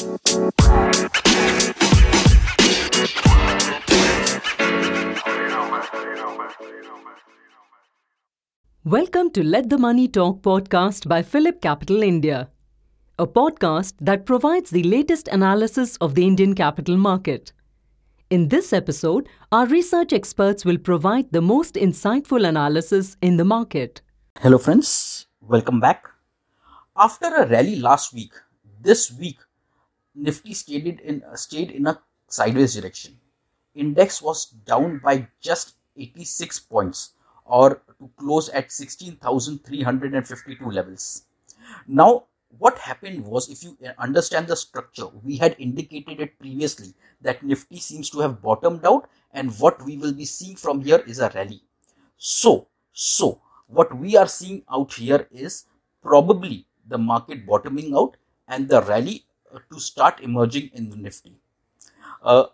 Welcome to Let the Money Talk podcast by PhillipCapital India, a podcast that provides the latest analysis of the Indian capital market. In this episode, our research experts will provide the most insightful analysis in the market. Hello, friends. Welcome back. After a rally last week, this week Nifty stayed in stayed in a sideways direction. Index was down by just 86 points or to close at 16,352 levels. Now, what happened was if you understand the structure, we had indicated it previously that Nifty seems to have bottomed out and what we will be seeing from here is a rally. So, so what we are seeing out here is probably the market bottoming out and the rally uh, to start emerging in the Nifty. Uh,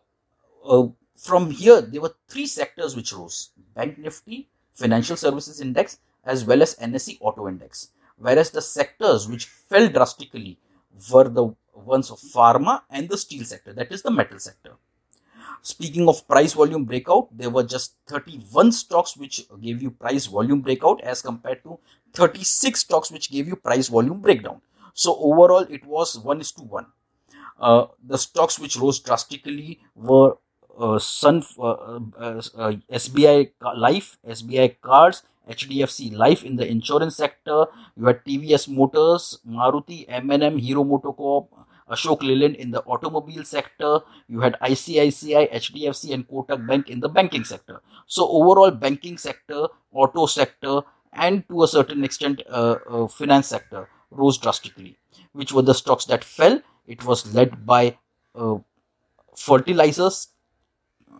uh, from here, there were three sectors which rose Bank Nifty, Financial Services Index, as well as NSE Auto Index. Whereas the sectors which fell drastically were the ones of pharma and the steel sector, that is the metal sector. Speaking of price volume breakout, there were just 31 stocks which gave you price volume breakout as compared to 36 stocks which gave you price volume breakdown. So overall, it was 1 is to 1. Uh, the stocks which rose drastically were uh, Sun, uh, uh, uh SBI Life, SBI Cards, HDFC Life in the insurance sector. You had TVS Motors, Maruti, M&M, Hero MotoCorp, Ashok Leyland in the automobile sector. You had ICICI, HDFC, and Kotak Bank in the banking sector. So overall, banking sector, auto sector, and to a certain extent, uh, uh, finance sector rose drastically. Which were the stocks that fell? It was led by uh, fertilizers,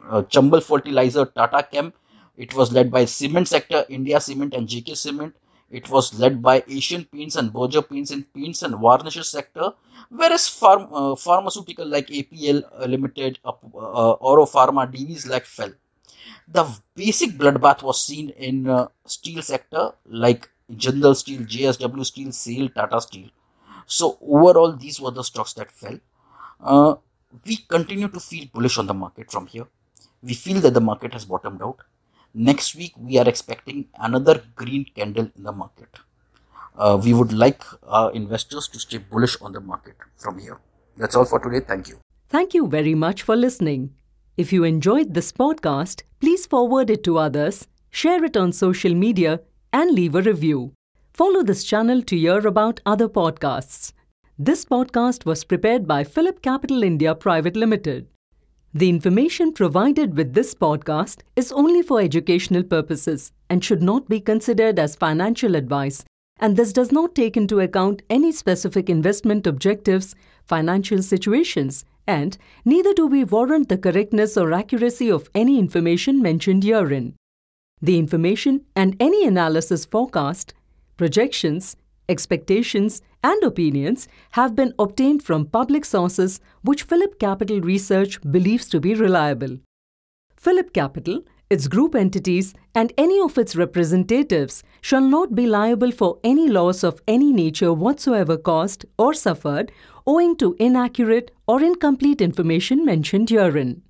uh, Chambal Fertilizer, Tata Chem. It was led by cement sector, India Cement and JK Cement. It was led by Asian Paints and Berger Paints in paints and varnishes sector, whereas pharm, uh, pharmaceutical like APL uh, Limited, uh, uh, Oro Pharma, Divi's like fell. The basic bloodbath was seen in uh, steel sector like Jindal Steel, JSW Steel, SAIL, Tata Steel. So overall, these were the stocks that fell. Uh, we continue to feel bullish on the market from here. We feel that the market has bottomed out next week we are expecting another green candle in the market uh, we would like our investors to stay bullish on the market from here that's all for today thank you thank you very much for listening if you enjoyed this podcast please forward it to others share it on social media and leave a review. Follow this channel to hear about other podcasts. This podcast was prepared by PhillipCapital india private limited. The information provided with this podcast is only for educational purposes and should not be considered as financial advice, and this does not take into account any specific investment objectives, financial situations, and neither do we warrant the correctness or accuracy of any information mentioned herein. The information and any analysis forecast, projections, expectations, and opinions have been obtained from public sources which PhillipCapital Research believes to be reliable. PhillipCapital, its group entities, and any of its representatives shall not be liable for any loss of any nature whatsoever caused or suffered owing to inaccurate or incomplete information mentioned herein.